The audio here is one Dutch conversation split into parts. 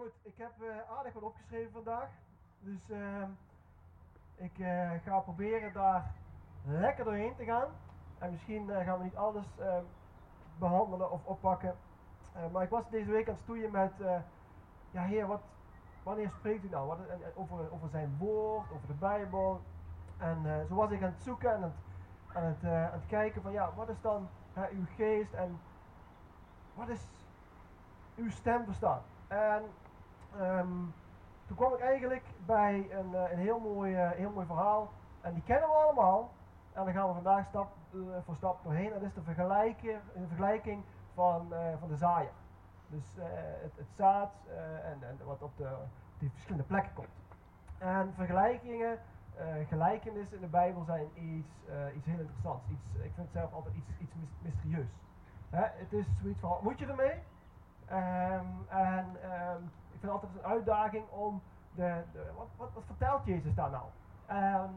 Goed, ik heb uh, aardig wat opgeschreven vandaag. Dus uh, ik uh, ga proberen daar lekker doorheen te gaan. En misschien eh, gaan we niet alles behandelen of oppakken. maar ik was deze week aan het stoeien met, ja heer, wat, wanneer spreekt u nou? Wat, over, over zijn woord, over de Bijbel. En zo was ik aan het zoeken en aan het, aan het, aan het kijken van ja, wat is dan uw geest en wat is uw stem verstaan? En um, toen kwam ik eigenlijk bij een, uh, een heel, mooi, uh, heel mooi verhaal. En die kennen we allemaal. En daar gaan we vandaag stap uh, voor stap doorheen. Dat is de een vergelijking van, van de zaaier. Dus het, het, zaad en, en, wat op de, die verschillende plekken komt. En vergelijkingen, gelijkenissen in de Bijbel zijn iets, iets heel interessants. Iets, ik vind het zelf altijd iets, iets mysterieus. Hè? Het is zoiets van, moet je ermee? Um, en ik vind het altijd een uitdaging om de, de wat, wat, vertelt Jezus daar nou? Um,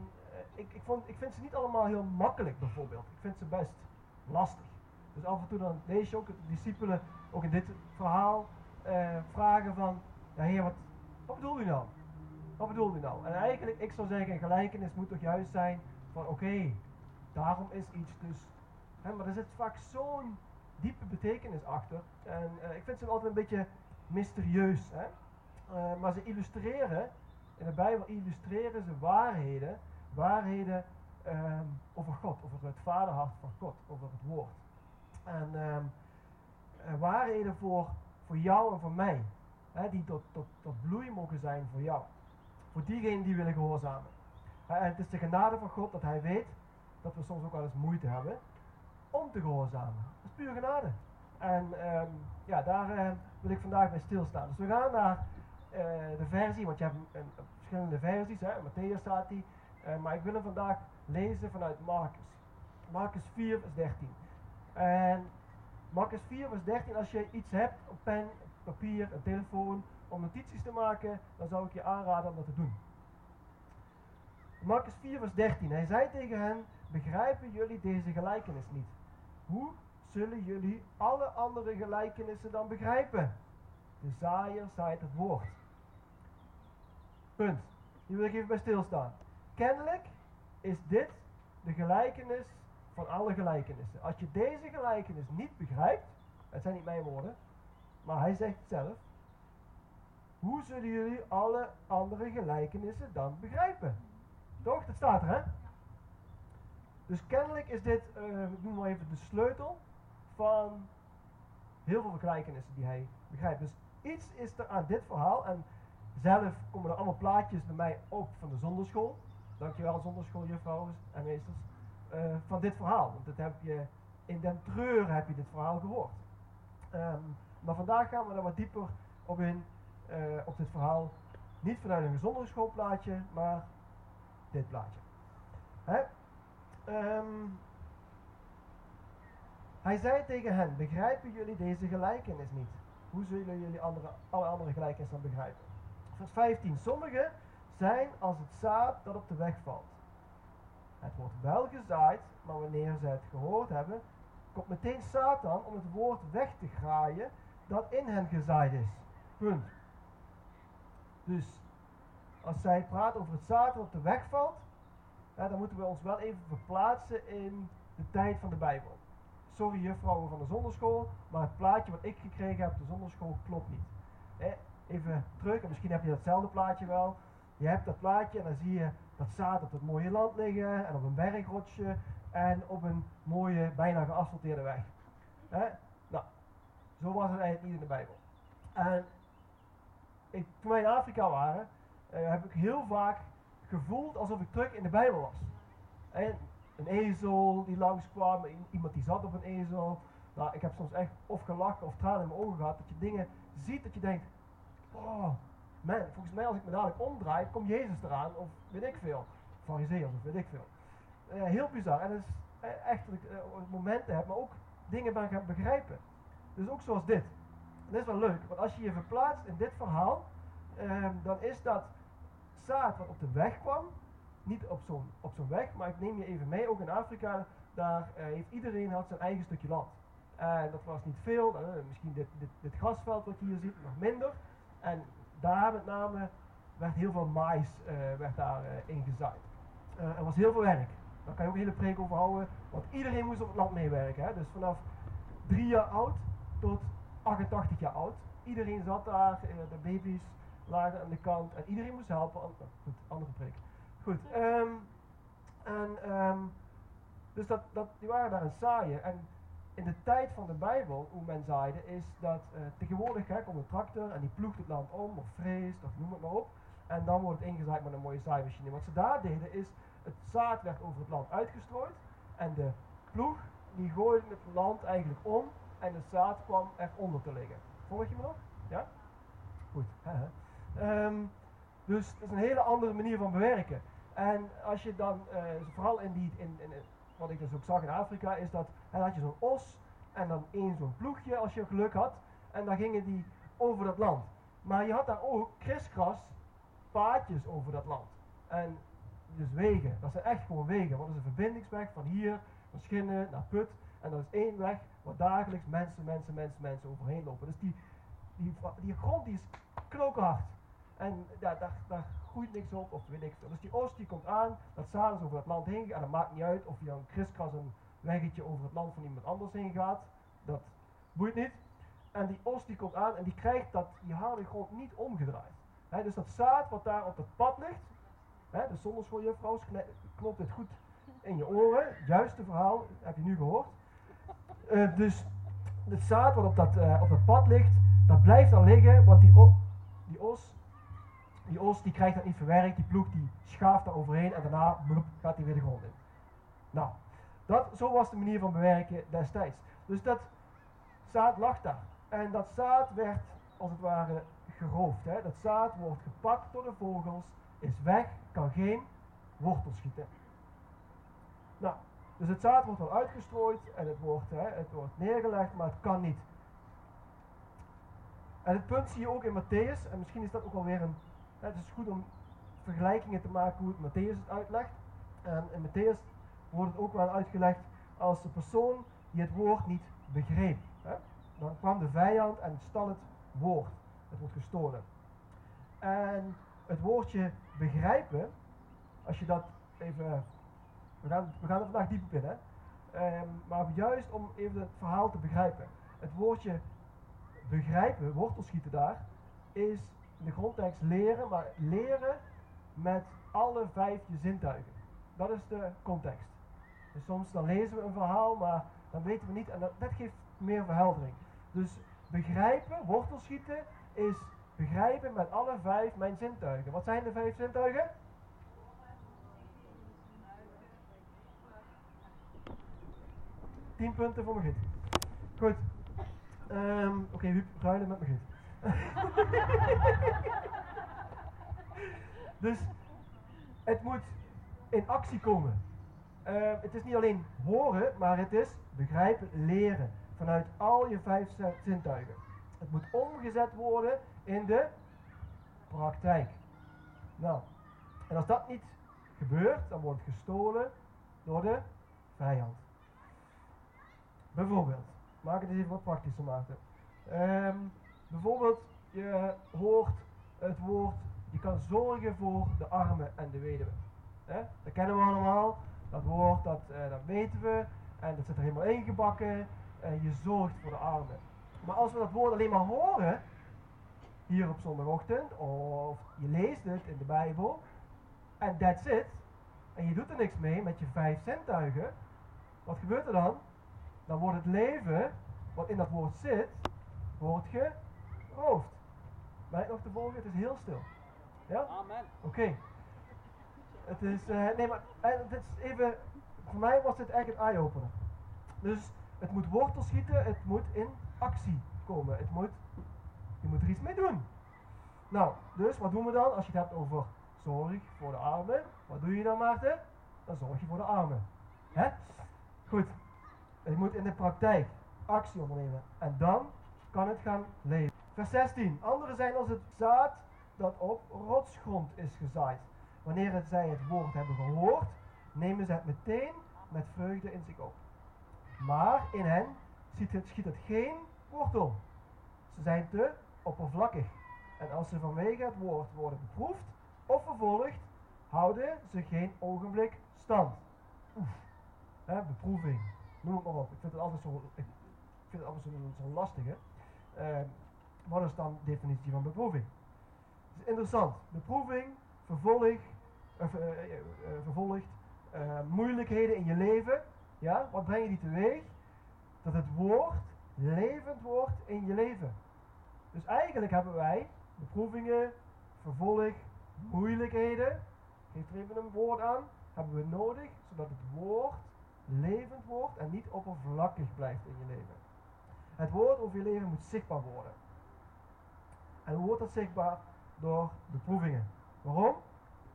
ik, ik, vond, ik vind ze niet allemaal heel makkelijk bijvoorbeeld. Ik vind ze best lastig. Dus af en toe dan lees je ook de discipelen, ook in dit verhaal, uh, vragen van, ja heer, wat, wat bedoel u nou? Wat bedoel u nou? En eigenlijk, ik zou zeggen, gelijkenis moet toch juist zijn van, oké, daarom is iets dus, hè, maar er zit vaak zo'n diepe betekenis achter. En uh, ik vind ze altijd een beetje mysterieus. Hè? Uh, maar ze illustreren, in de Bijbel illustreren ze waarheden, waarheden um, over God, over het vaderhart van God, over het woord. En um, uh, waarheden voor, voor jou en voor mij, hè, die tot, tot, tot bloei mogen zijn voor jou. Voor diegenen die willen gehoorzamen. En het is de genade van God dat Hij weet dat we soms ook wel eens moeite hebben om te gehoorzamen. Dat is puur genade. En um, ja, daar uh, wil ik vandaag bij stilstaan. Dus we gaan naar uh, de versie, want je hebt een, verschillende versies, hè, Matthäus staat die. Uh, maar ik wil hem vandaag lezen vanuit Marcus. Marcus 4 vers 13. En Marcus 4 vers 13, als je iets hebt, een pen, papier, een telefoon, om notities te maken, dan zou ik je aanraden om dat te doen. Marcus 4 vers 13, hij zei tegen hen, begrijpen jullie deze gelijkenis niet? Hoe zullen jullie alle andere gelijkenissen dan begrijpen? De zaaier zaait het woord. Punt. Hier wil ik even bij stilstaan. Kennelijk is dit de gelijkenis van alle gelijkenissen. Als je deze gelijkenis niet begrijpt, het zijn niet mijn woorden, maar hij zegt het zelf. Hoe zullen jullie alle andere gelijkenissen dan begrijpen? Toch? Dat staat er, hè? Dus kennelijk is dit, uh, ik noem maar even de sleutel van heel veel gelijkenissen die hij begrijpt. Dus iets is er aan dit verhaal. En zelf komen er allemaal plaatjes bij mij op van de zonderschool. Dankjewel zonderschooljuffrouwen en meesters. Uh, van dit verhaal. Want dat heb je in den treur heb je dit verhaal gehoord. Um, maar vandaag gaan we er wat dieper op in. Uh, op dit verhaal. Niet vanuit een zonderschoolplaatje, maar dit plaatje. Hè? Um, hij zei tegen hen, begrijpen jullie deze gelijkenis niet? Hoe zullen jullie andere, alle andere gelijkenissen dan begrijpen? Vers 15. Sommigen zijn als het zaad dat op de weg valt. Het wordt wel gezaaid, maar wanneer ze het gehoord hebben, komt meteen Satan om het woord weg te graaien dat in hen gezaaid is. Punt. Dus als zij praat over het zaad dat op de weg valt, dan moeten we ons wel even verplaatsen in de tijd van de Bijbel sorry juffrouwen van de zonderschool, maar het plaatje wat ik gekregen heb op de zonderschool klopt niet. even terug, en misschien heb je datzelfde plaatje wel. Je hebt dat plaatje en dan zie je dat zaad op het mooie land liggen en op een bergrotsje en op een mooie, bijna geasfalteerde weg. Nou, zo was het eigenlijk niet in de Bijbel. En ik, toen wij in Afrika waren, uh, heb ik heel vaak gevoeld alsof ik terug in de Bijbel was. En een ezel die langskwam, iemand die zat op een ezel. Nou, ik heb soms echt of gelachen of tranen in mijn ogen gehad, dat je dingen ziet dat je denkt, oh man, volgens mij als ik me dadelijk omdraai, komt Jezus eraan, of weet ik veel, fariseeërs of weet ik veel. Uh, heel bizar. En het is eh, echt dat ik uh, momenten heb, maar ook dingen ben gaan begrijpen. Dus ook zoals dit. Dat is wel leuk, want als je je verplaatst in dit verhaal, ehm, dan is dat zaad wat op de weg kwam, niet op zo'n op zo'n weg, maar ik neem je even mee, ook in Afrika, daar uh, heeft iedereen had zijn eigen stukje land. En dat was niet veel, uh, misschien dit, dit, grasveld wat je hier ziet, nog minder. En daar met name werd heel veel mais uh, werd daar ingezaaid. Er was heel veel werk. Daar kan je ook een hele preek over houden, want iedereen moest op het land meewerken. Hè? Dus vanaf drie jaar oud tot 88 jaar oud. Iedereen zat daar, de baby's lagen aan de kant en iedereen moest helpen. Goed, andere preek. Goed, um, en um, dus dat, dat, die waren daar het zaaien. En in de tijd van de Bijbel, hoe men zaaide, is dat uh, tegenwoordig hè, komt een tractor en die ploegt het land om, of vreest, of noem het maar op. En dan wordt het ingezaaid met een mooie zaaimachine. Wat ze daar deden is, het zaad werd over het land uitgestrooid. En de ploeg, die gooide het land eigenlijk om. En het zaad kwam eronder te liggen. Volg je me nog? Ja? Goed. Um, dus het is een hele andere manier van bewerken. En als je dan, uh, vooral in die, in, in, wat ik dus ook zag in Afrika, is dat dan had je zo'n os en dan één zo'n ploegje als je geluk had. En dan gingen die over dat land. Maar je had daar ook kriskras paadjes over dat land. En dus wegen, dat zijn echt gewoon wegen. Want dat is een verbindingsweg van hier, van Schinnen naar Put. En dat is één weg waar dagelijks mensen, mensen, mensen, mensen overheen lopen. Dus die, die, grond die is knokenhard. En daar, groeit niks op of weet ik veel. Dus die oost die komt aan, dat is over het land heen en dat maakt niet uit of je een kriskras een weggetje over het land van iemand anders heen gaat. Dat boeit niet. En die oost die komt aan en die krijgt dat, die harde grond niet omgedraaid. He, dus dat zaad wat daar op het pad ligt, he, de zonderschooljuffrouw klopt dit goed in je oren. Juiste verhaal, heb je nu gehoord. Uh, dus het zaad wat op dat, uh, op dat pad ligt, dat blijft dan liggen, want die, die os die os die krijgt dat niet verwerkt, die ploeg die schaaft daar overheen en daarna bloep, gaat hij weer de grond in. Nou, dat, zo was de manier van bewerken destijds. Dus dat zaad lag daar. En dat zaad werd als het ware geroofd. Hè. Dat zaad wordt gepakt door de vogels, is weg, kan geen wortel schieten. Nou, dus het zaad wordt wel uitgestrooid en het wordt, hè, het wordt neergelegd, maar het kan niet. En het punt zie je ook in Matthäus, en misschien is dat ook alweer een het is goed om vergelijkingen te maken hoe het Matthäus het uitlegt. En in Matthäus wordt het ook wel uitgelegd als de persoon die het woord niet begreep. Hè? Dan kwam de vijand en stal het woord. Het wordt gestolen. En het woordje begrijpen, als je dat even. We gaan, we gaan er vandaag diep op in? Um, maar juist om even het verhaal te begrijpen. Het woordje begrijpen, wortelschieten daar, is de grondtekst leren, maar leren met alle vijf je zintuigen. Dat is de context. Dus soms dan lezen we een verhaal, maar dan weten we niet, en dat, geeft meer verheldering. Dus begrijpen, wortelschieten, is begrijpen met alle vijf mijn zintuigen. Wat zijn de vijf zintuigen? Tien punten voor Magriet. Goed. Um, Oké, okay, Huub, ruilen met Magriet. dus het moet in actie komen. Uh, het is niet alleen horen, maar het is begrijpen, leren. Vanuit al je vijf zintuigen. Het moet omgezet worden in de praktijk. Nou, en als dat niet gebeurt, dan wordt het gestolen door de vijand. Bijvoorbeeld, maak het eens even wat praktischer, Maarten. Um, Bijvoorbeeld, je hoort het woord, je kan zorgen voor de armen en de weduwe. Dat kennen we allemaal. Dat woord, dat, uh, dat weten we. En dat zit er helemaal ingebakken. En je zorgt voor de armen. Maar als we dat woord alleen maar horen, hier op zondagochtend, of je leest het in de Bijbel, en that's it, en je doet er niks mee met je vijf zintuigen, wat gebeurt er dan? Dan wordt het leven, wat in dat woord zit, wordt hoofd. Ben nog te volgen? Het is heel stil. Ja? Amen. Oké. Het is, uh, nee maar, het is even, voor mij was dit echt een eye-opener. Dus het moet wortel schieten, het moet in actie komen. Het moet, je moet er iets mee doen. Nou, dus wat doen we dan als je het hebt over zorg voor de armen? Wat doe je dan Maarten? Dan zorg je voor de armen. Hè? Goed. Het moet in de praktijk actie ondernemen. En dan kan het gaan leven. Vers 16. Anderen zijn als het zaad dat op rotsgrond is gezaaid. Wanneer zij het woord hebben gehoord, nemen ze het meteen met vreugde in zich op. Maar in hen schiet het, schiet het geen wortel. Ze zijn te oppervlakkig. En als ze vanwege het woord worden beproefd of vervolgd, houden ze geen ogenblik stand. Oef. Beproeving. Noem het maar op. Ik vind het altijd zo, ik vind het altijd zo, zo lastig. Hè? Eh, wat is dan de definitie van beproeving? Het is interessant. Beproeving, vervolg, of, uh, uh, vervolgt, moeilijkheden in je leven. Ja? Wat brengen die teweeg? Dat het woord levend wordt in je leven. Dus eigenlijk hebben wij beproevingen, vervolg, moeilijkheden, geef er even een woord aan, hebben we nodig zodat het woord levend wordt en niet oppervlakkig blijft in je leven. Het woord over je leven moet zichtbaar worden. En hoe wordt dat zichtbaar? Door beproevingen. Waarom?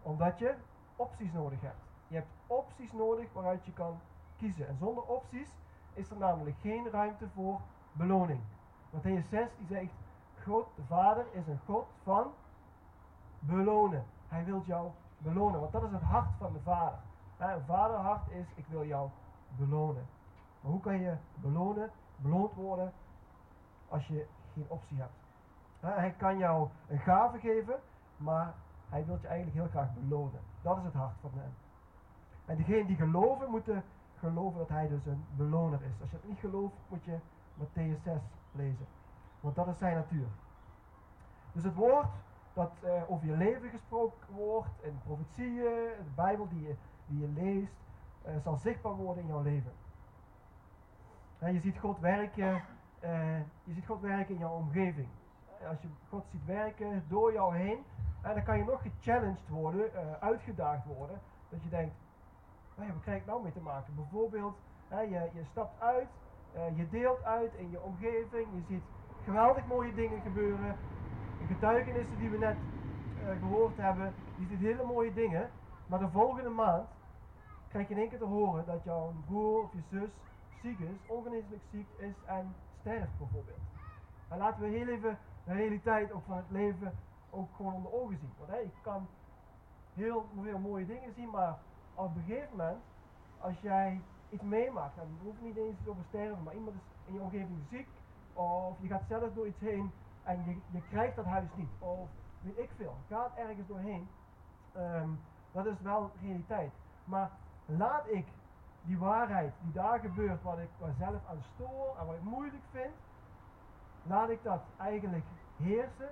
Omdat je opties nodig hebt. Je hebt opties nodig waaruit je kan kiezen. En zonder opties is er namelijk geen ruimte voor beloning. Matthäus 6 die zegt, God de Vader is een God van belonen. Hij wil jou belonen, want dat is het hart van de Vader. Een vaderhart is, ik wil jou belonen. Maar hoe kan je belonen, beloond worden, als je geen optie hebt? Hij kan jou een gave geven, maar hij wil je eigenlijk heel graag belonen. Dat is het hart van hem. En degenen die geloven, moeten geloven dat hij dus een beloner is. Als je het niet gelooft, moet je Matthäus 6 lezen. Want dat is zijn natuur. Dus het woord dat uh, over je leven gesproken wordt, in profetieën, de Bijbel die je, die je leest, uh, zal zichtbaar worden in jouw leven. En je ziet God werken, uh, je ziet God werken in jouw omgeving. Als je God ziet werken door jou heen, en dan kan je nog gechallenged worden, uitgedaagd worden, dat je denkt, nou ja, wat krijg ik nou mee te maken? Bijvoorbeeld, je, je stapt uit, je deelt uit in je omgeving, je ziet geweldig mooie dingen gebeuren, de getuigenissen die we net gehoord hebben, die ziet hele mooie dingen. Maar de volgende maand krijg je in één keer te horen dat jouw broer of je zus ziek is, ongeneeslijk ziek is en sterft bijvoorbeeld. En laten we heel even de realiteit ook van het leven ook gewoon onder ogen zien. Want hey, je kan heel veel mooie dingen zien, maar op een gegeven moment, als jij iets meemaakt, en het hoeft niet eens over sterven, maar iemand is in je omgeving ziek, of je gaat zelf door iets heen en je, je krijgt dat huis niet, of weet ik veel, gaat ergens doorheen, um, dat is wel realiteit. Maar laat ik die waarheid die daar gebeurt, wat ik zelf aan stoor en wat ik moeilijk vind, laat ik dat eigenlijk heersen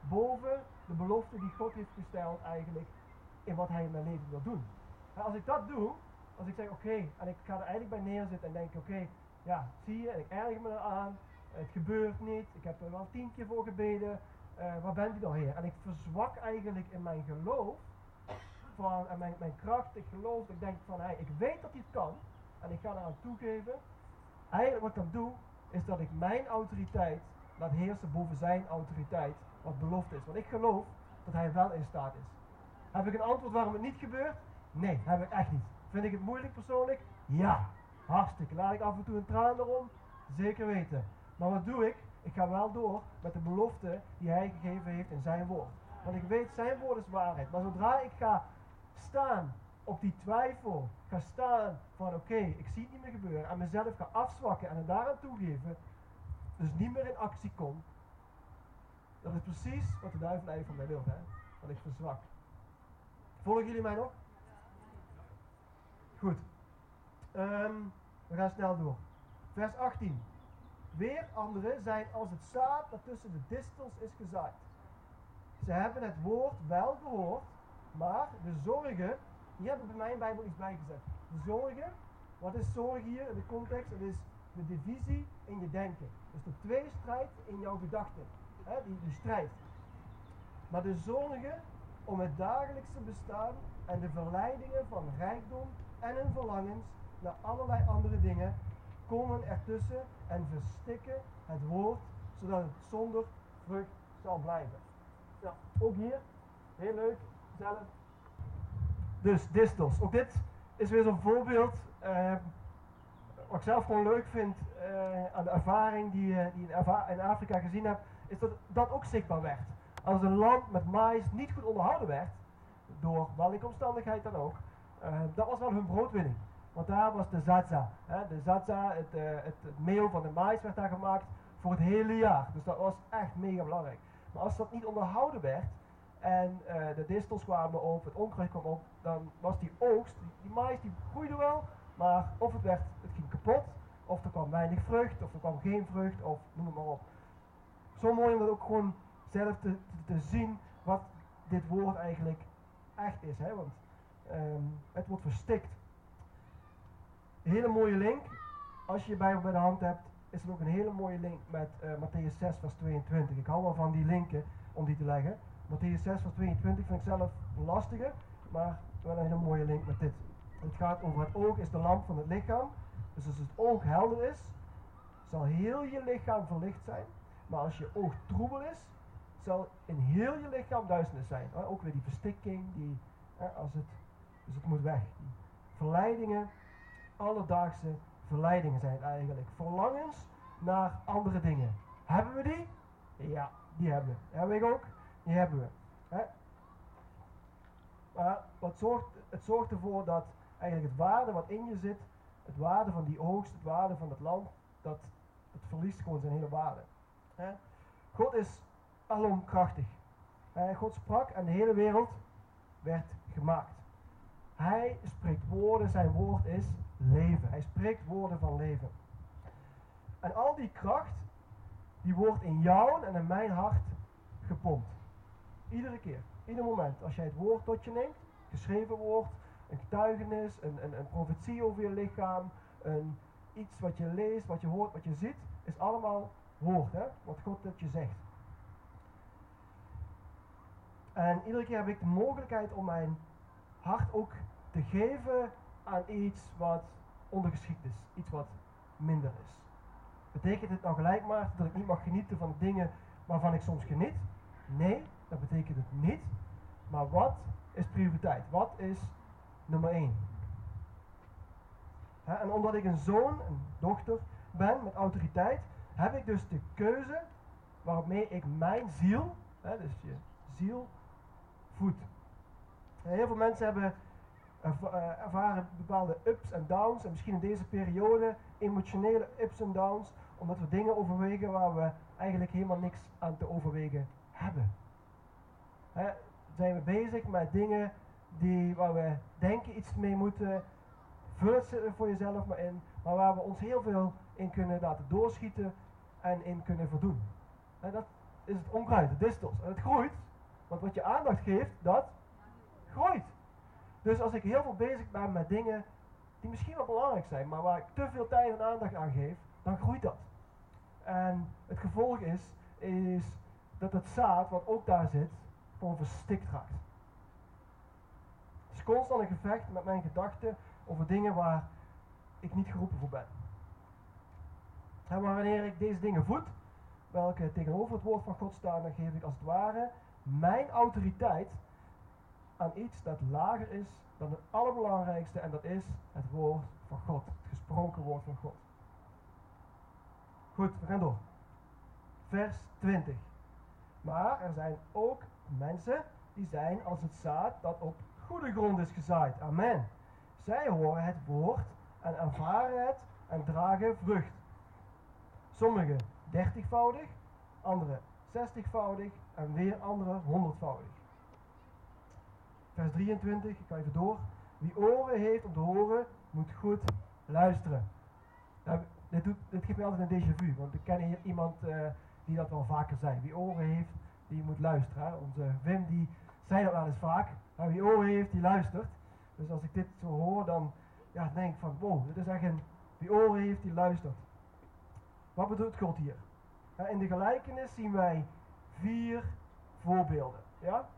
boven de belofte die God heeft gesteld eigenlijk in wat hij in mijn leven wil doen. En als ik dat doe, als ik zeg oké, en ik ga er eigenlijk bij neerzitten en denk oké, ja, zie je, en ik erger me eraan, het gebeurt niet, ik heb er wel tien keer voor gebeden, uh, waar bent u dan heer? En ik verzwak eigenlijk in mijn geloof, van, en mijn, mijn kracht, ik geloof, ik denk van, hey, ik weet dat het kan, en ik ga eraan toegeven. Eigenlijk wat ik dan doe, is dat ik mijn autoriteit laat heersen boven zijn autoriteit, wat belofte is. Want ik geloof dat hij wel in staat is. Heb ik een antwoord waarom het niet gebeurt? Nee, heb ik echt niet. Vind ik het moeilijk persoonlijk? Ja, hartstikke. Laat ik af en toe een traan erom? Zeker weten. Maar wat doe ik? Ik ga wel door met de belofte die hij gegeven heeft in zijn woord. Want ik weet, zijn woord is waarheid. Maar zodra ik ga staan op die twijfel, ga staan van oké, ik zie het niet meer gebeuren, en mezelf ga afzwakken en het daaraan toegeven, dus niet meer in actie kom, dat is precies wat de duivel eigenlijk van mij wil, hè? Dat ik verzwak. Volgen jullie mij nog? Goed. Um, we gaan snel door. Vers 18. Weer anderen zijn als het zaad dat tussen de distels is gezaaid. Ze hebben het woord wel gehoord, maar de zorgen, hier heb ik bij mijn Bijbel iets bijgezet. Zorgen, wat is zorg hier in de context? Het is de divisie in je denken. Dus de tweestrijd in jouw gedachten. Die, die strijd. Maar de zorgen om het dagelijkse bestaan en de verleidingen van rijkdom en hun verlangens naar allerlei andere dingen komen ertussen en verstikken het woord, zodat het zonder vrucht zal blijven. Ja, ook hier, heel leuk, zelf. Dus distels. Ook dit is weer zo'n voorbeeld, uh, wat ik zelf gewoon leuk vind uh, aan de ervaring die, uh, die in, Afrika gezien heb, is dat dat ook zichtbaar werd. Als een land met mais niet goed onderhouden werd, door welke omstandigheid dan ook, dat was wel hun broodwinning. Want daar was de zaza. Hè? De zaza, het, het, het, meel van de mais werd daar gemaakt voor het hele jaar. Dus dat was echt mega belangrijk. Maar als dat niet onderhouden werd en eh, de distels kwamen op, het onkruid kwam op, dan was die oogst, die, die mais die groeide wel, maar of het, werd, het ging kapot, of er kwam weinig vrucht, of er kwam geen vrucht, of noem het maar op. Zo mooi om dat ook gewoon zelf te, te, zien wat dit woord eigenlijk echt is. Hè? Want ehm, het wordt verstikt. Een hele mooie link. Als je je Bijbel bij de hand hebt, is er ook een hele mooie link met uh, Matthäus 6, vers 22. Ik hou wel van die linken om die te leggen. Matthäus 6, vers 22 vind ik zelf lastiger, maar wel een hele mooie link met dit. Het gaat over het oog is de lamp van het lichaam. Dus als het oog helder is, zal heel je lichaam verlicht zijn. Maar als je oog troebel is, zal in heel je lichaam duisternis zijn. Ook weer die verstikking, die, als het, dus het moet weg. Verleidingen, alledaagse verleidingen zijn eigenlijk. Verlangens naar andere dingen. Hebben we die? Ja, die hebben we. Hebben we ook? Die hebben we. Hè? Maar wat zorgt, het zorgt ervoor dat eigenlijk het waarde wat in je zit, het waarde van die oogst, het waarde van het land, dat het verliest gewoon zijn hele waarde. Hè? God is alomkrachtig. God sprak en de hele wereld werd gemaakt. Hij spreekt woorden, zijn woord is leven. Hij spreekt woorden van leven. En al die kracht, die wordt in jou en in mijn hart gepompt. Iedere keer, ieder moment. Als jij het woord tot je neemt, geschreven woord, een getuigenis, een, een, een profetie over je lichaam, een, iets wat je leest, wat je hoort, wat je ziet, is allemaal woord, hè? wat God tot je zegt. En iedere keer heb ik de mogelijkheid om mijn hart ook te geven aan iets wat ondergeschikt is, iets wat minder is. Betekent het nou gelijk maar dat ik niet mag genieten van dingen waarvan ik soms geniet? Nee, dat betekent het niet. Maar wat is prioriteit? Wat is nummer 1? en omdat ik een zoon, een dochter ben met autoriteit, heb ik dus de keuze waarmee ik mijn ziel, dus je ziel, voed. heel veel mensen hebben eh, ervaren bepaalde ups en downs. En misschien in deze periode emotionele ups en downs. Omdat we dingen overwegen waar we eigenlijk helemaal niks aan te overwegen hebben. Zijn we bezig met dingen die, waar we denken iets mee moeten. Vul het voor jezelf maar in. Maar waar we ons heel veel in kunnen laten doorschieten en in kunnen verdoen. En dat is het onkruid, de distels. En het groeit. Want wat je aandacht geeft, dat groeit. Dus als ik heel veel bezig ben met dingen die misschien wel belangrijk zijn, maar waar ik te veel tijd en aandacht aan geef, dan groeit dat. En het gevolg is, is dat het zaad, wat ook daar zit, gewoon verstikt raakt. Het is constant een gevecht met mijn gedachten over dingen waar ik niet geroepen voor ben. En wanneer ik deze dingen voed, welke tegenover het woord van God staan, dan geef ik als het ware mijn autoriteit aan iets dat lager is dan het allerbelangrijkste en dat is het woord van God. Het gesproken woord van God. Goed, we gaan door. Vers 20. Maar er zijn ook mensen die zijn als het zaad dat op goede grond is gezaaid. Amen. Zij horen het woord en ervaren het en dragen vrucht. Sommigen dertigvoudig, anderen zestigvoudig en weer anderen honderdvoudig. Vers 23, ik ga even door. Wie oren heeft om te horen, moet goed luisteren. Nou, dit, dit geeft mij altijd een déjà vu, want ik ken hier iemand uh, die dat wel vaker zei. Wie oren heeft, die moet luisteren. Onze Wim die zei dat wel eens vaak. Nou, wie oren heeft, die luistert. Dus als ik dit zo hoor, dan ja, denk ik van, wow, dit is echt een, wie oren heeft, die luistert. Wat bedoelt God hier? in de gelijkenis zien wij vier voorbeelden. Ja?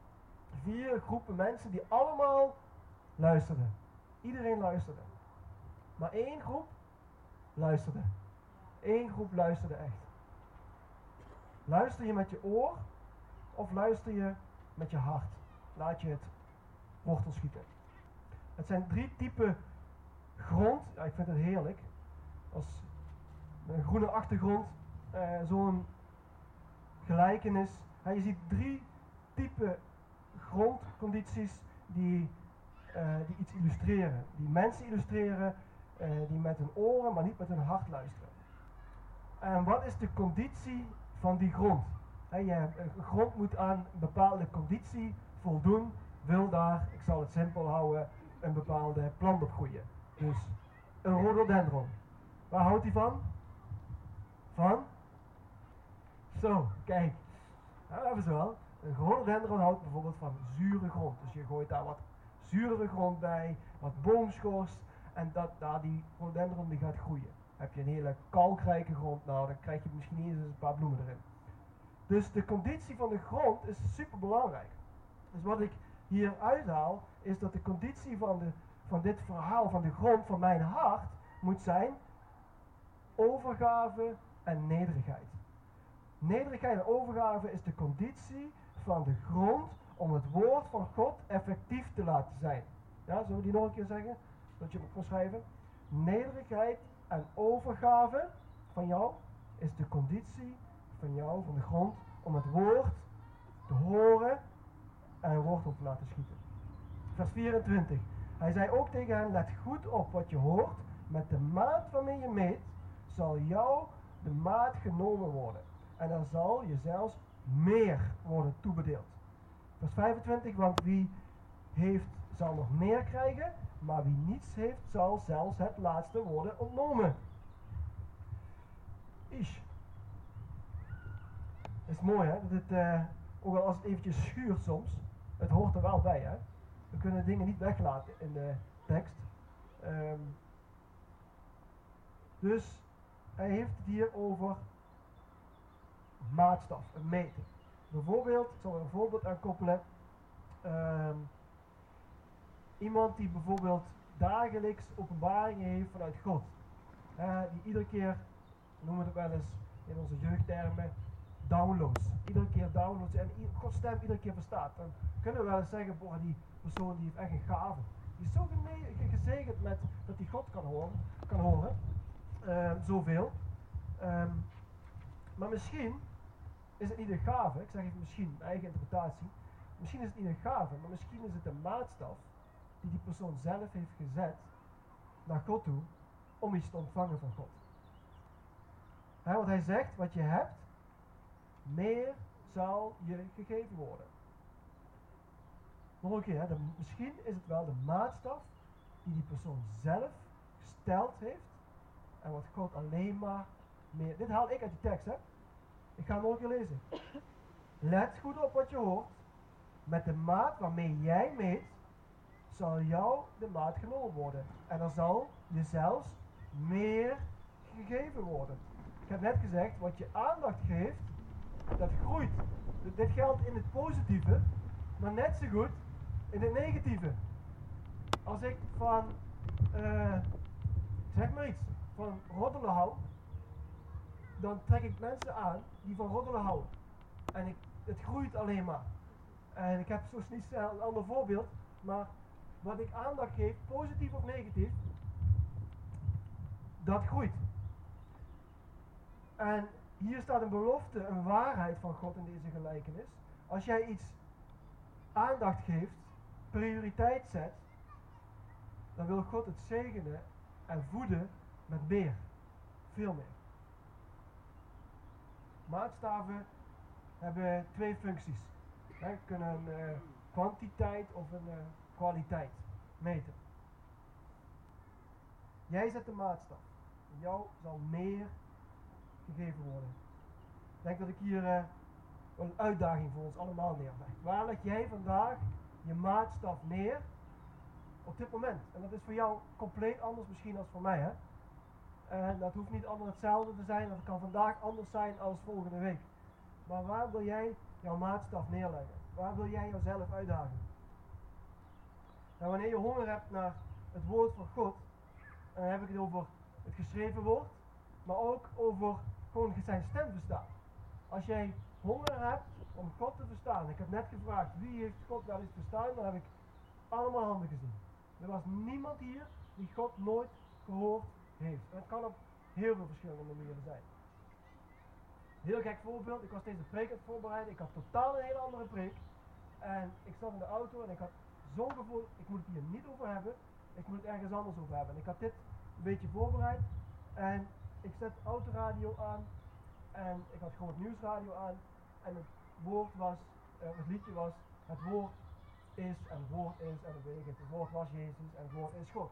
Vier groepen mensen die allemaal luisterden. Iedereen luisterde. Maar één groep luisterde. Eén groep luisterde echt. Luister je met je oor of luister je met je hart? Laat je het wortel schieten. Het zijn drie typen grond. Ja, ik vind het heerlijk. Als een groene achtergrond, uh, zo'n gelijkenis. je ziet drie typen grondcondities die, uh, die iets illustreren. Die mensen illustreren uh, die met hun oren, maar niet met hun hart luisteren. En wat is de conditie van die grond? Je eh, grond moet aan een bepaalde conditie voldoen, wil daar, ik zal het simpel houden, een bepaalde plant op groeien. Dus een rhododendron. Waar houdt hij van? Van? Zo, kijk. Nou, even zo. Een rhododendron houdt bijvoorbeeld van zure grond. Dus je gooit daar wat zure grond bij, wat boomschors. En dat, daar die rhododendron die gaat groeien. Heb je een hele kalkrijke grond, nou dan krijg je misschien eens een paar bloemen erin. Dus de conditie van de grond is super belangrijk. Dus wat ik hier uithaal, is dat de conditie van, de, van dit verhaal, van de grond van mijn hart, moet zijn overgave en nederigheid. Nederigheid en overgave is de conditie van de grond om het woord van God effectief te laten zijn. Ja, zullen we die nog een keer zeggen? Dat je kan schrijven. Nederigheid en overgave van jou is de conditie van jou, van de grond, om het woord te horen en wortel te laten schieten. Vers 24. Hij zei ook tegen hen, let goed op wat je hoort, met de maat waarmee je meet, zal jou de maat genomen worden. En dan zal je zelfs meer worden toebedeeld. Vers 25, want wie heeft zal nog meer krijgen, maar wie niets heeft zal zelfs het laatste worden ontnomen. Ish. Is mooi hè, dat het, uh, ook al als het eventjes schuurt soms, het hoort er wel bij hè. We kunnen dingen niet weglaten in de tekst. Um, dus hij heeft het hier over maatstaf, een meting. Bijvoorbeeld, ik zal er een voorbeeld aan koppelen. Um, iemand die bijvoorbeeld dagelijks openbaringen heeft vanuit God. Uh, die iedere keer, we noemen het wel eens in onze jeugdtermen, downloads. Iedere keer downloads en Gods stem iedere keer verstaat. Dan kunnen we wel eens zeggen, boah, die persoon die heeft echt een gave. Die is zo gezegend met dat hij God kan horen. Kan horen. Uh, zoveel. Um, maar misschien is het niet een gave, ik zeg even misschien, mijn eigen interpretatie. Misschien is het niet een gave, maar misschien is het een maatstaf die die persoon zelf heeft gezet naar God toe om iets te ontvangen van God. He, want hij zegt, wat je hebt, meer zal je gegeven worden. Keer, hè, misschien is het wel de maatstaf die die persoon zelf gesteld heeft en wat God alleen maar meer. Dit haal ik uit de tekst, hè? Ik ga hem nog een keer lezen. Let goed op wat je hoort. Met de maat waarmee jij meet, zal jou de maat genomen worden. En er zal je zelfs meer gegeven worden. Ik heb net gezegd, wat je aandacht geeft, dat groeit. Dit geldt in het positieve, maar net zo goed in het negatieve. Als ik van, uh, zeg maar iets, van roddelen hou, dan trek ik mensen aan die van roddelen houden. En ik, het groeit alleen maar. En ik heb zo niet een ander voorbeeld, maar wat ik aandacht geef, positief of negatief, dat groeit. En hier staat een belofte, een waarheid van God in deze gelijkenis. Als jij iets aandacht geeft, prioriteit zet, dan wil God het zegenen en voeden met meer. Veel meer. Maatstaven hebben twee functies. Kunnen een uh, kwantiteit of een uh, kwaliteit meten. Jij zet de maatstaf. Jou zal meer gegeven worden. Ik denk dat ik hier uh, een uitdaging voor ons allemaal neerleg. Waar leg jij vandaag je maatstaf neer op dit moment? En dat is voor jou compleet anders misschien als voor mij. Hè? En dat hoeft niet allemaal hetzelfde te zijn. Dat kan vandaag anders zijn als volgende week. Maar waar wil jij jouw maatstaf neerleggen? Waar wil jij jezelf uitdagen? Nou, wanneer je honger hebt naar het woord van God, dan heb ik het over het geschreven woord, maar ook over gewoon zijn stem verstaan. Als jij honger hebt om God te verstaan, ik heb net gevraagd wie heeft God wel eens verstaan, dan heb ik allemaal handen gezien. Er was niemand hier die God nooit gehoord heeft. En het kan op heel veel verschillende manieren zijn. Heel gek voorbeeld, ik was deze preek aan voorbereiden, ik had totaal een hele andere preek. En ik zat in de auto en ik had zo'n gevoel, ik moet het hier niet over hebben, ik moet het ergens anders over hebben. En ik had dit een beetje voorbereid en ik zet autoradio aan en ik had gewoon het nieuwsradio aan En het woord was, uh, het liedje was, het woord is en het woord is en betekent, het woord was Jezus en het woord is God.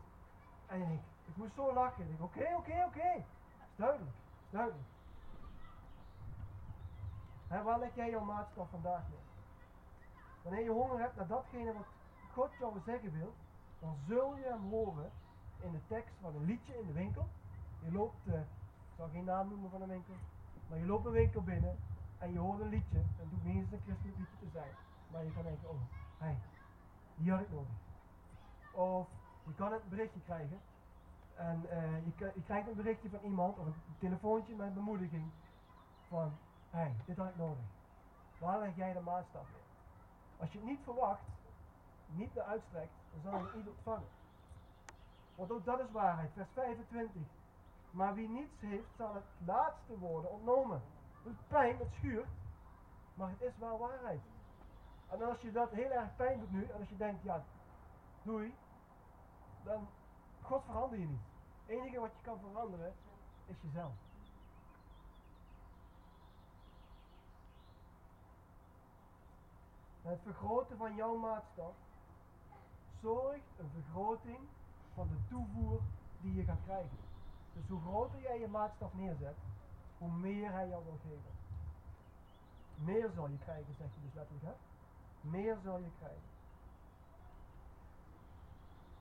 En ik, ik moest zo lachen. Ik oké, oké, oké. Is duidelijk, is duidelijk. En waar leg jij jouw maatstaf vandaag mee? Wanneer je honger hebt naar datgene wat God jou zeggen wil, dan zul je hem horen in de tekst van een liedje in de winkel. Je loopt, ik zal geen naam noemen van een winkel, maar je loopt een winkel binnen en je hoort een liedje. En het hoeft niet een christelijk liedje te zijn. Maar je kan denken, oh, hé, hey, die had ik nodig. Of je kan het berichtje krijgen. En uh, je, krijgt een berichtje van iemand of een telefoontje met bemoediging. Van, hey, dit had ik nodig. Waar leg jij de maatstaf in? Als je het niet verwacht, niet meer uitstrekt, dan zal je het niet ontvangen. Want ook dat is waarheid. Vers 25. Maar wie niets heeft, zal het laatste worden ontnomen. Het pijn, het schuurt, maar het is wel waarheid. En als je dat heel erg pijn doet nu, en als je denkt, ja, doei, dan, God verander je niet. Het enige wat je kan veranderen, is jezelf. Het vergroten van jouw maatstaf zorgt een vergroting van de toevoer die je gaat krijgen. Dus hoe groter jij je maatstaf neerzet, hoe meer hij jou wil geven. Meer zal je krijgen, zeg je dus letterlijk, hè? Meer zal je krijgen.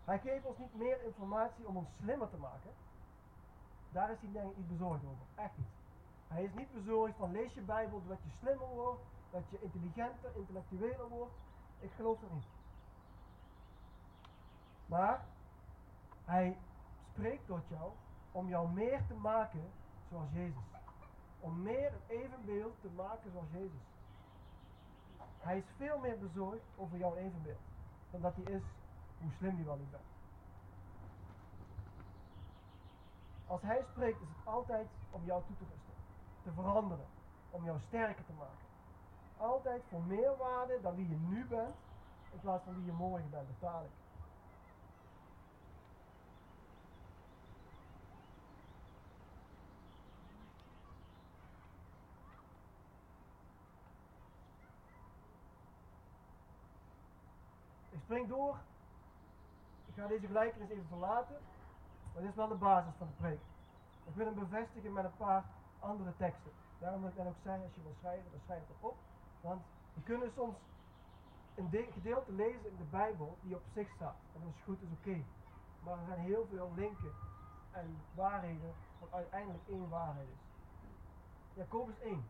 Hij geeft ons niet meer informatie om ons slimmer te maken. Daar is hij denk ik niet bezorgd over. Echt niet. Hij is niet bezorgd van lees je Bijbel dat je slimmer wordt, dat je intelligenter, intellectueler wordt. Ik geloof dat niet. Maar hij spreekt tot jou om jou meer te maken zoals Jezus. Om meer evenbeeld te maken zoals Jezus. Hij is veel meer bezorgd over jouw evenbeeld dan dat hij is hoe slim hij wel niet bent. Als hij spreekt is het altijd om jou toe te rusten, te veranderen, om jou sterker te maken. Altijd voor meer waarde dan wie je nu bent, in plaats van wie je morgen bent, betaal ik. Spring door. Ik ga deze gelijkenis even verlaten. Maar dit is wel de basis van de preek. Ik wil hem bevestigen met een paar andere teksten. Daarom wil ik dan ook zeggen, als je wil schrijven, dan schrijf het op. Want we kunnen soms een gedeelte lezen in de Bijbel die op zich staat. En dat is goed, dat is oké. Maar er zijn heel veel linken en waarheden wat uiteindelijk één waarheid is. Jacobus 1.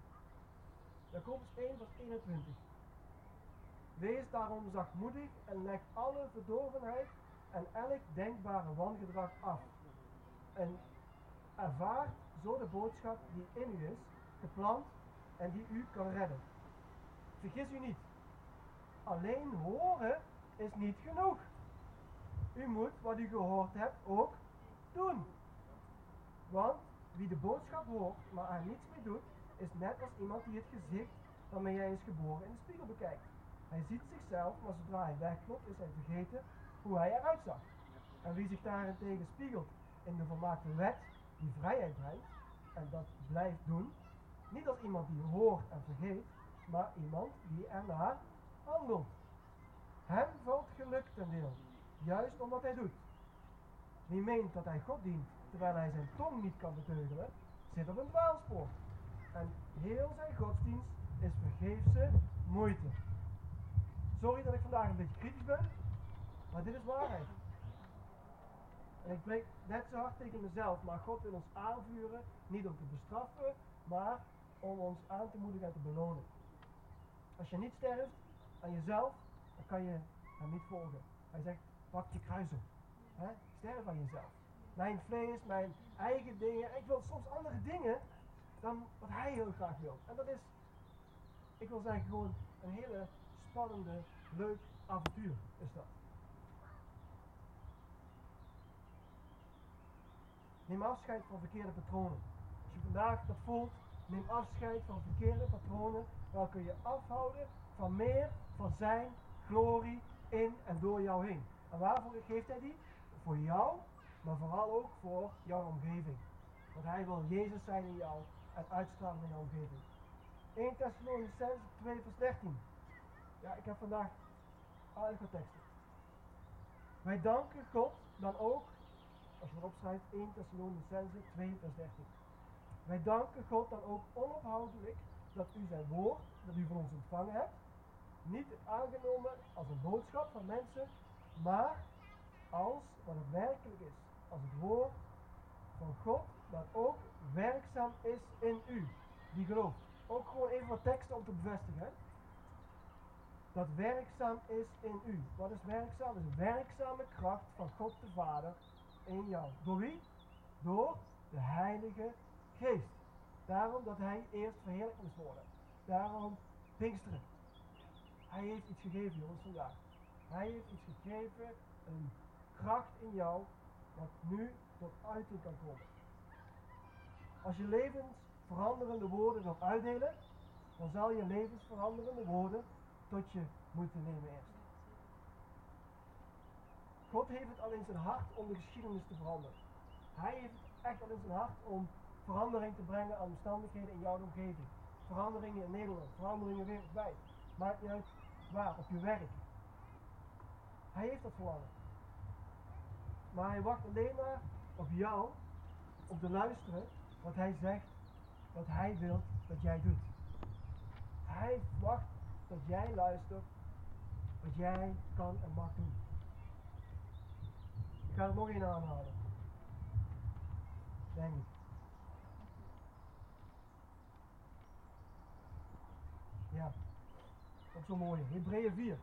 Jacobus 1 vers 21. Wees daarom zachtmoedig en leg alle verdorvenheid en elk denkbare wangedrag af. En ervaart zo de boodschap die in u is, geplant en die u kan redden. Vergis u niet. Alleen horen is niet genoeg. U moet wat u gehoord hebt ook doen. Want wie de boodschap hoort, maar er niets mee doet, is net als iemand die het gezicht waarmee hij is geboren in de spiegel bekijkt. Hij ziet zichzelf, maar zodra hij wegklopt is hij vergeten hoe hij eruit zag. En wie zich daarentegen spiegelt in de volmaakte wet die vrijheid brengt, en dat blijft doen, niet als iemand die hoort en vergeet, maar iemand die ernaar handelt. Hem valt geluk ten deel, juist omdat hij doet. Wie meent dat hij God dient, terwijl hij zijn tong niet kan beteugelen, zit op een dwaalspoor. En heel zijn godsdienst is vergeefse moeite. Sorry dat ik vandaag een beetje kritisch ben, maar dit is waarheid. En ik breek net zo hard tegen mezelf, maar God wil ons aanvuren, niet om te bestraffen, maar om ons aan te moedigen en te belonen. Als je niet sterft aan jezelf, dan kan je hem niet volgen. Hij zegt, pak je kruis op. Sterf aan jezelf. Mijn vlees, mijn eigen dingen. Ik wil soms andere dingen dan wat hij heel graag wil. En dat is, ik wil zeggen, gewoon een hele spannende, leuk avontuur is dat. Neem afscheid van verkeerde patronen. Als je vandaag dat voelt, neem afscheid van verkeerde patronen welke je afhouden van meer van zijn glorie in en door jou heen. En waarvoor geeft hij die? Voor jou, maar vooral ook voor jouw omgeving. Want hij wil Jezus zijn in jou en uitstralen in jouw omgeving. 1 Thessalonicense 2 vers 13. Ja, ik heb vandaag aardige teksten. Wij danken God dan ook, als je erop schrijft 1 Thessalonicense 2 vers 13. Wij danken God dan ook onophoudelijk dat u zijn woord, dat u van ons ontvangen hebt, niet aangenomen als een boodschap van mensen, maar als wat het werkelijk is, als het woord van God dat ook werkzaam is in u, die gelooft. Ook gewoon even wat teksten om te bevestigen. Dat werkzaam is in u. Wat is werkzaam? Dat is werkzame kracht van God de Vader in jou. Door wie? Door de Heilige Geest. Daarom dat hij eerst verheerlijkt moest worden. Daarom Pinksteren. Hij heeft iets gegeven, jongens, vandaag. Hij heeft iets gegeven, een kracht in jou, wat nu tot uiting kan komen. Als je levensveranderende woorden wilt uitdelen, dan zal je levensveranderende woorden tot je moeten nemen eerst. God heeft het al in zijn hart om de geschiedenis te veranderen. Hij heeft het echt al in zijn hart om verandering te brengen aan omstandigheden in jouw omgeving. Veranderingen in Nederland, veranderingen wereldwijd. Maakt niet uit waar, op je werk. Hij heeft dat verlangen. Maar hij wacht alleen maar op jou, om te luisteren wat hij zegt, wat hij wil dat jij doet. Hij wacht dat jij luistert wat jij kan en mag doen. Ik ga er nog één aanhalen. Denk ik. Ja, ook zo mooi. Hebreeën 4.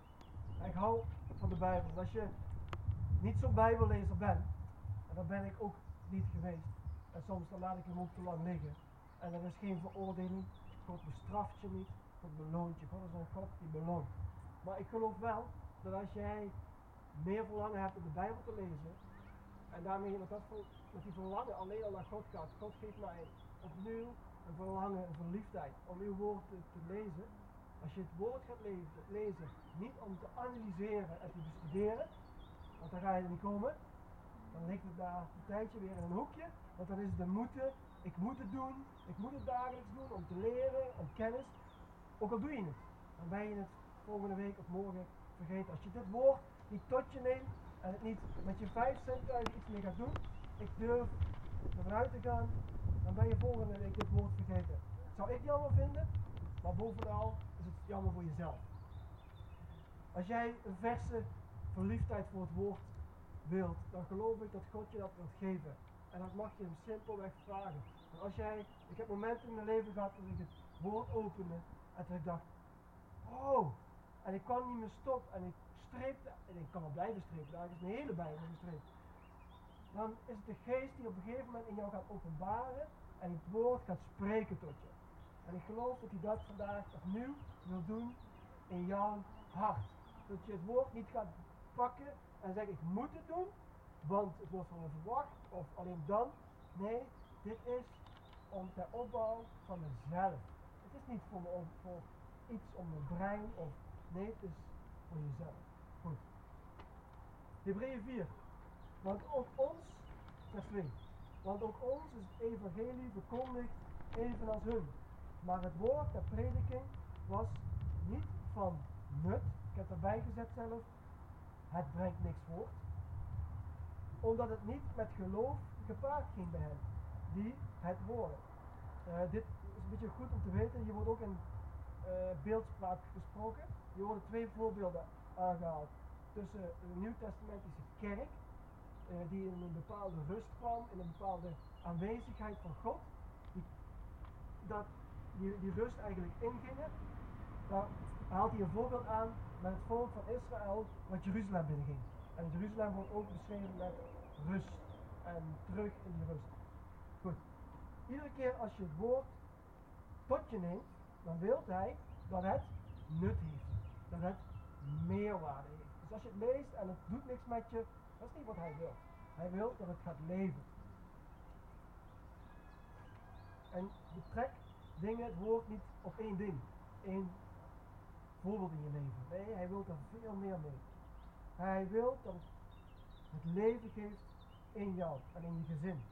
Ik hou van de Bijbel. Als je niet zo'n Bijbellezer bent, en dat ben ik ook niet geweest, en soms dan laat ik hem ook te lang liggen, en er is geen veroordeling, God bestraft je niet, God beloont je. God is een God die beloont. Maar ik geloof wel dat als jij meer verlangen hebt om de Bijbel te lezen, en daarmee met, dat, met die verlangen alleen al naar God gaat, God geeft mij opnieuw een verlangen, een verliefdheid om uw woord te, te lezen. Als je het woord gaat lezen, lezen, niet om te analyseren en te bestuderen, want dan ga je er niet komen, dan ligt het daar een tijdje weer in een hoekje, want dan is het de moeten, ik moet het doen, ik moet het dagelijks doen om te leren, om kennis, ook al doe je het, dan ben je het volgende week of morgen vergeten. Als je dit woord niet tot je neemt en het niet met je vijf zintuigen iets mee gaat doen, ik durf ervan uit te gaan, dan ben je volgende week dit woord vergeten. Zou ik jammer vinden, maar bovenal is het jammer voor jezelf. Als jij een verse verliefdheid voor het woord wilt, dan geloof ik dat God je dat wilt geven. En dat mag je hem simpelweg vragen. En als jij, ik heb momenten in mijn leven gehad dat ik het woord opende en toen ik dacht, oh, en ik kan niet meer stoppen en ik streepte, en ik kan wel blijven strepen, daar is een hele bijbel gestreept. Dan is het de geest die op een gegeven moment in jou gaat openbaren en het woord gaat spreken tot je. En ik geloof dat hij dat vandaag opnieuw wil doen in jouw hart. Dat je het woord niet gaat pakken en zeggen ik moet het doen, want het wordt van me verwacht, of alleen dan. Nee, dit is om ter opbouw van mezelf. Het is niet voor, voor iets om mijn brein, of nee, het is voor jezelf. Goed. Hebreeën 4. Want ook ons, vers 2. Want ook ons is het evangelie verkondigd evenals hun. Maar het woord der prediking was niet van nut. Ik heb erbij gezet zelf. Het brengt niks voort. Omdat het niet met geloof gepaard ging bij hen. Die het horen. Uh, dit een beetje goed om te weten. Hier wordt ook in uh, beeldspraak gesproken. Hier worden twee voorbeelden aangehaald. Tussen de Nieuw-Testamentische kerk. Uh, die in een bepaalde rust kwam. In een bepaalde aanwezigheid van God. Die, dat die, rust eigenlijk ingingen. Daar haalt hij een voorbeeld aan met het volk van Israël wat Jeruzalem binnenging. En Jeruzalem wordt ook beschreven met rust en terug in die rust. Goed. Iedere keer als je het woord tot je neemt, dan wil hij dat het nut heeft. Dat het meerwaarde heeft. Dus als je het leest en het doet niks met je, dat is niet wat hij wil. Hij wil dat het gaat leven. En betrek dingen, het woord niet op één ding. één voorbeeld in je leven. Nee, hij wil er veel meer mee. Hij wil dat het leven geeft in jou en in je gezin.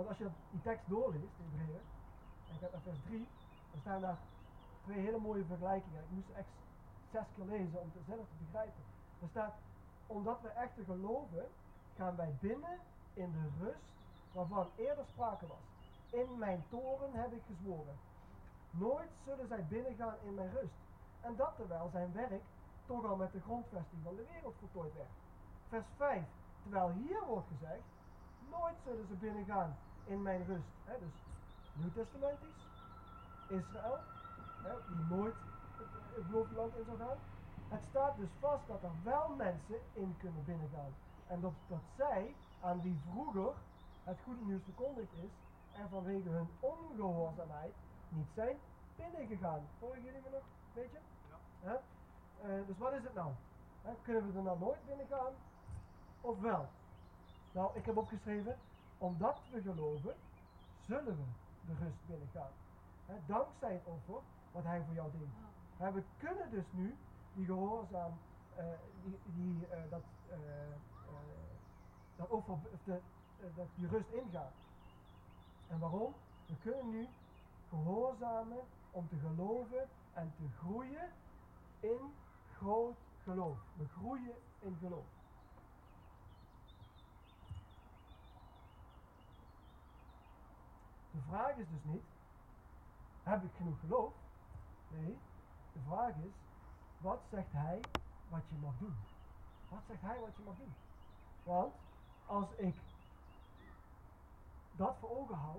Want als je die tekst doorleest, in Hebreeën, en je gaat naar vers 3, dan staan daar twee hele mooie vergelijkingen. Ik moest echt zes keer lezen om het zelf te begrijpen. Er staat, omdat we echter geloven, gaan wij binnen in de rust waarvan eerder sprake was. In mijn toren heb ik gezworen. Nooit zullen zij binnengaan in mijn rust. En dat terwijl zijn werk toch al met de grondvesting van de wereld voltooid werd. Vers 5. Terwijl hier wordt gezegd, nooit zullen ze binnengaan in mijn rust. He, dus Nieuw-testamentisch, Israël, he, die nooit het, het beloofde land in zou gaan. Het staat dus vast dat er wel mensen in kunnen binnengaan. En dat, dat zij, aan wie vroeger het goede nieuws verkondigd is, en vanwege hun ongehoorzaamheid niet zijn binnengegaan. Volgen jullie me nog een beetje? Ja. Uh, dus wat is het nou? kunnen we er nou nooit binnen gaan? Of wel? Nou, ik heb opgeschreven, omdat we geloven, zullen we de rust binnengaan. He, dankzij het offer wat hij voor jou deed. He, we kunnen dus nu die gehoorzaam, uh, die, die uh, dat, dat offer, de, dat die rust ingaan. En waarom? We kunnen nu gehoorzamen om te geloven en te groeien in groot geloof. We groeien in geloof. De vraag is dus niet, heb ik genoeg geloof? Nee, de vraag is, wat zegt hij wat je mag doen? Wat zegt hij wat je mag doen? Want als ik dat voor ogen hou,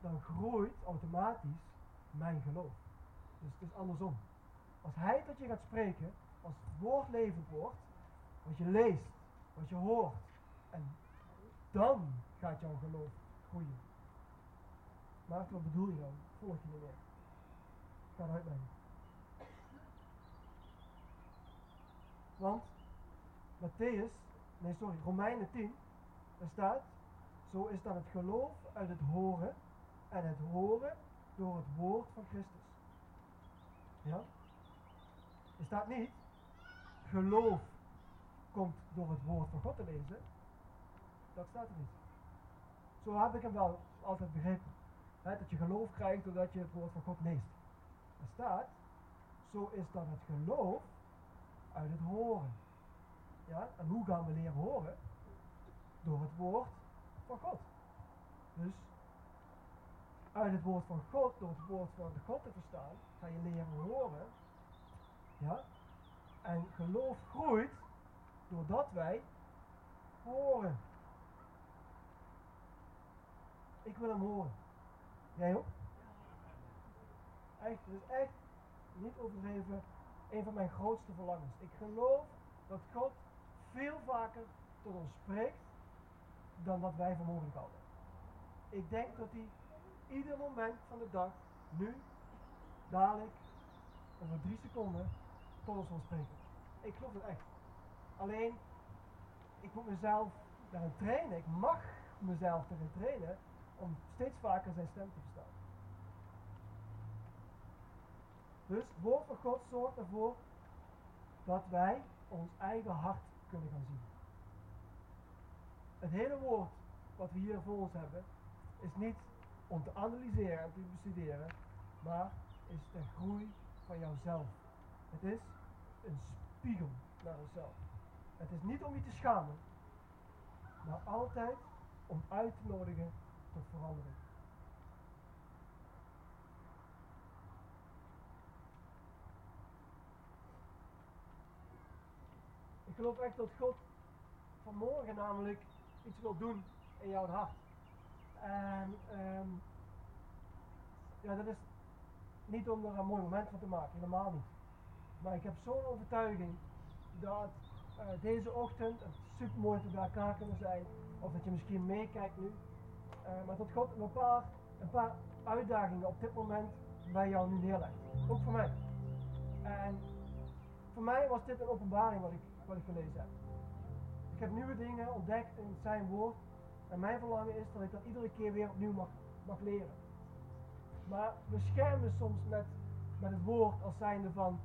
dan groeit automatisch mijn geloof. Dus het is andersom. Als hij tot je gaat spreken, als het woord levend wordt, wat je leest, wat je hoort, en dan gaat jouw geloof groeien. Maar wat bedoel je dan? Volg je niet meer. Ga eruit uitleggen. Want Matthäus, nee sorry, Romeinen 10, daar staat, zo is dan het geloof uit het horen en het horen door het woord van Christus. Ja? Er staat niet, geloof komt door het woord van God te lezen. Dat staat er niet. Zo heb ik hem wel altijd begrepen. Dat je geloof krijgt doordat je het woord van God leest. Er staat, zo is dan het geloof uit het horen. Ja? En hoe gaan we leren horen? Door het woord van God. Dus uit het woord van God, door het woord van de God te verstaan, ga je leren horen. Ja? En geloof groeit doordat wij horen. Ik wil hem horen. Jij ook? Echt, is echt niet overdreven een van mijn grootste verlangens. Ik geloof dat God veel vaker tot ons spreekt dan wat wij voor mogelijk houden. Ik denk dat hij ieder moment van de dag, nu, dadelijk, over drie seconden, tot ons wil spreken. Ik geloof het echt. Alleen, ik moet mezelf daarin trainen. Ik mag mezelf erin trainen om steeds vaker zijn stem te verstaan. Dus het woord van God zorgt ervoor dat wij ons eigen hart kunnen gaan zien. Het hele woord wat we hier voor ons hebben, is niet om te analyseren en te bestuderen, maar is de groei van jouzelf. Het is een spiegel naar jezelf. Het is niet om je te schamen, maar altijd om uit te nodigen tot verandering. Ik geloof echt dat God vanmorgen namelijk iets wil doen in jouw hart. En um, ja, dat is niet om er een mooi moment van te maken, helemaal niet. Maar ik heb zo'n overtuiging dat uh, deze ochtend het super mooi bij elkaar kunnen zijn. Of dat je misschien meekijkt nu. Uh, maar dat God een paar, een paar uitdagingen op dit moment bij jou nu neerlegt. Ook voor mij. En voor mij was dit een openbaring wat ik, wat ik gelezen heb. Ik heb nieuwe dingen ontdekt in zijn woord. En mijn verlangen is dat ik dat iedere keer weer opnieuw mag, mag leren. Maar we schermen soms met, met het woord als zijnde van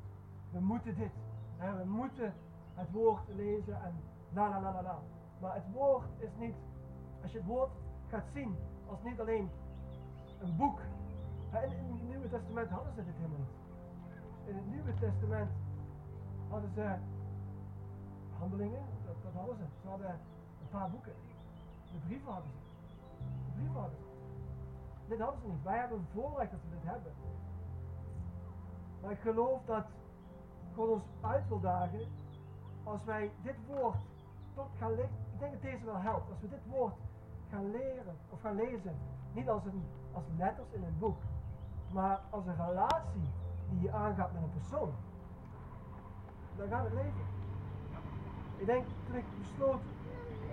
we moeten dit. We moeten het woord lezen en la la la la la. Maar het woord is niet, als je het woord gaat zien als niet alleen een boek. In het Nieuwe Testament hadden ze dit helemaal niet. In het Nieuwe Testament hadden ze handelingen, dat, dat hadden ze. Ze hadden een paar boeken. De brieven hadden ze. De brieven hadden ze. Dit hadden ze niet. Wij hebben een voorrecht dat we dit hebben. Maar ik geloof dat God ons uit wil dagen als wij dit woord tot gaan lezen. Ik denk dat deze wel helpt. Als we dit woord gaan leren of gaan lezen, niet als, een, als letters in een boek, maar als een relatie die je aangaat met een persoon, dan gaat het leven. Ik denk toen ik besloot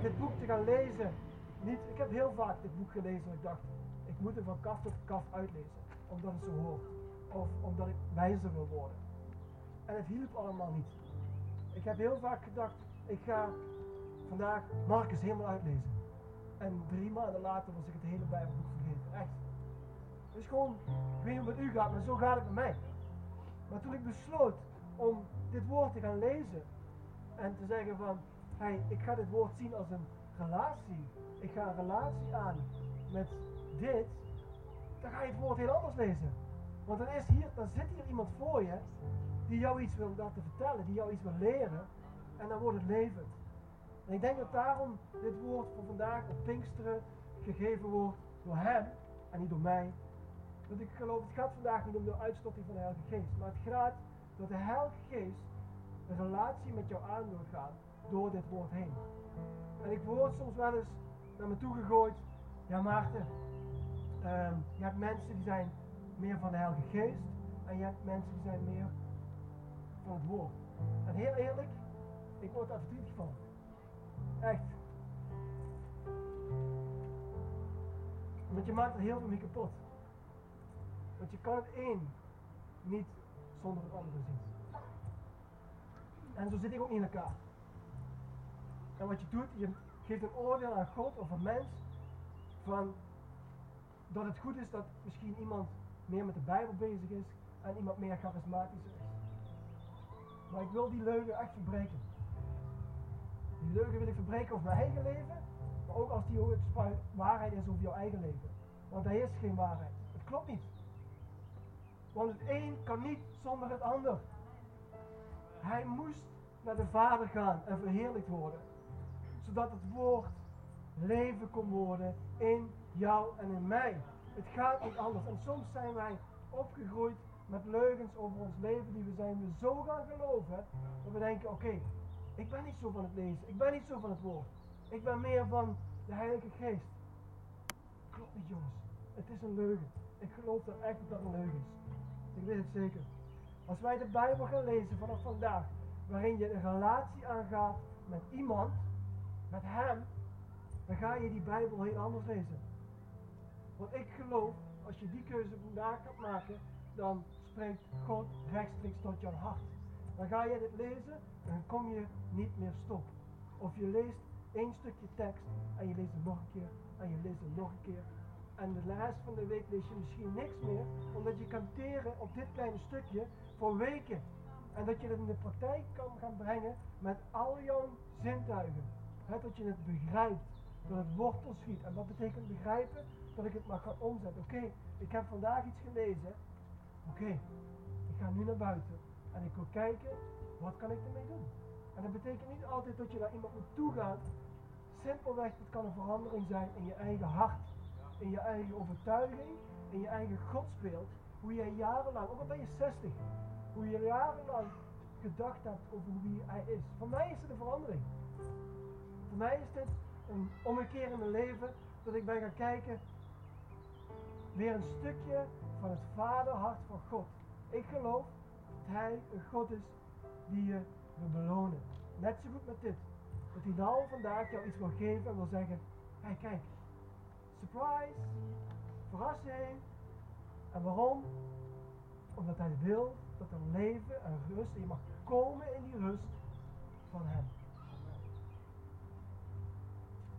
dit boek te gaan lezen, niet, ik heb heel vaak dit boek gelezen en ik dacht, ik moet hem van kaf tot kaf uitlezen, omdat het zo hoort. Of omdat ik wijzer wil worden. En het hielp allemaal niet. Ik heb heel vaak gedacht, ik ga vandaag Marcus helemaal uitlezen. En drie maanden later was ik het hele Bijbelboek vergeten. Echt. Dus gewoon, ik weet niet hoe u gaat, maar zo gaat het met mij. Maar toen ik besloot om dit woord te gaan lezen en te zeggen van, hey, ik ga dit woord zien als een relatie. Ik ga een relatie aan met dit. Dan ga je het woord heel anders lezen. Want dan, is hier, dan zit hier iemand voor je die jou iets wil laten vertellen, die jou iets wil leren. En dan wordt het levend. En ik denk dat daarom dit woord voor vandaag op Pinksteren gegeven wordt door hem en niet door mij. Want ik geloof, het gaat vandaag niet om de uitstorting van de Heilige Geest, maar het gaat dat de Heilige Geest een relatie met jou aan wil gaan door dit woord heen. En ik word soms wel eens naar me toe gegooid, ja Maarten, um, je hebt mensen die zijn meer van de Heilige Geest en je hebt mensen die zijn meer van het woord. En heel eerlijk, ik word daar verdrietig van. Echt. Want je maakt er heel veel mee kapot. Want je kan het één niet zonder het andere zien. En zo zit ik ook in elkaar. En wat je doet, je geeft een oordeel aan God of een mens van dat het goed is dat misschien iemand meer met de Bijbel bezig is en iemand meer charismatisch is. Maar ik wil die leugen echt verbreken. Die leugen wil ik verbreken over mijn eigen leven, maar ook als die waarheid is over jouw eigen leven. Want er is geen waarheid. Het klopt niet. Want het een kan niet zonder het ander. Hij moest naar de Vader gaan en verheerlijkt worden. Zodat het woord leven kon worden in jou en in mij. Het gaat niet anders. En soms zijn wij opgegroeid met leugens over ons leven die we zijn we zo gaan geloven dat we denken, oké, ik ben niet zo van het lezen, ik ben niet zo van het woord. Ik ben meer van de Heilige Geest. Klopt niet jongens, het is een leugen. Ik geloof dat echt dat het een leugen is. Ik weet het zeker. Als wij de Bijbel gaan lezen vanaf vandaag, waarin je een relatie aangaat met iemand, met hem, dan ga je die Bijbel heel anders lezen. Want ik geloof, als je die keuze vandaag gaat maken, dan spreekt God rechtstreeks tot jouw hart. Dan ga je dit lezen en dan kom je niet meer stop. Of je leest één stukje tekst en je leest het nog een keer en je leest het nog een keer. En de rest van de week lees je misschien niks meer, omdat je kan teren op dit kleine stukje voor weken. En dat je het in de praktijk kan gaan brengen met al jouw zintuigen. dat je het begrijpt, dat het wortel schiet. En wat betekent begrijpen? Dat ik het maar ga omzetten. Oké, ik heb vandaag iets gelezen. Oké, ik ga nu naar buiten. En ik wil kijken, wat kan ik ermee doen? En dat betekent niet altijd dat je naar iemand moet toegaan. Simpelweg, het kan een verandering zijn in je eigen hart. In je eigen overtuiging, in je eigen godsbeeld. Hoe jij jarenlang, ook al ben je 60, hoe je jarenlang gedacht hebt over wie hij is. Voor mij is het een verandering. Voor mij is dit een ommekeer in mijn leven, dat ik ben gaan kijken, weer een stukje van het vaderhart van God. Ik geloof Hij een God is die je wil belonen. Net zo goed met dit. Dat hij nou vandaag jou iets wil geven en wil zeggen, hé kijk, surprise, verrassing. En waarom? Omdat hij wil dat er leven en rust, en je mag komen in die rust van hem.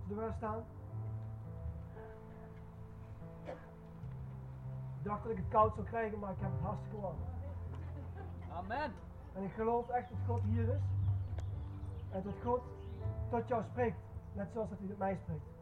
Zullen we staan? Ik dacht dat ik het koud zou krijgen, maar ik heb het hartstikke warm. Amen. En ik geloof echt dat God hier is. En dat God tot jou spreekt. Net zoals dat hij met mij spreekt.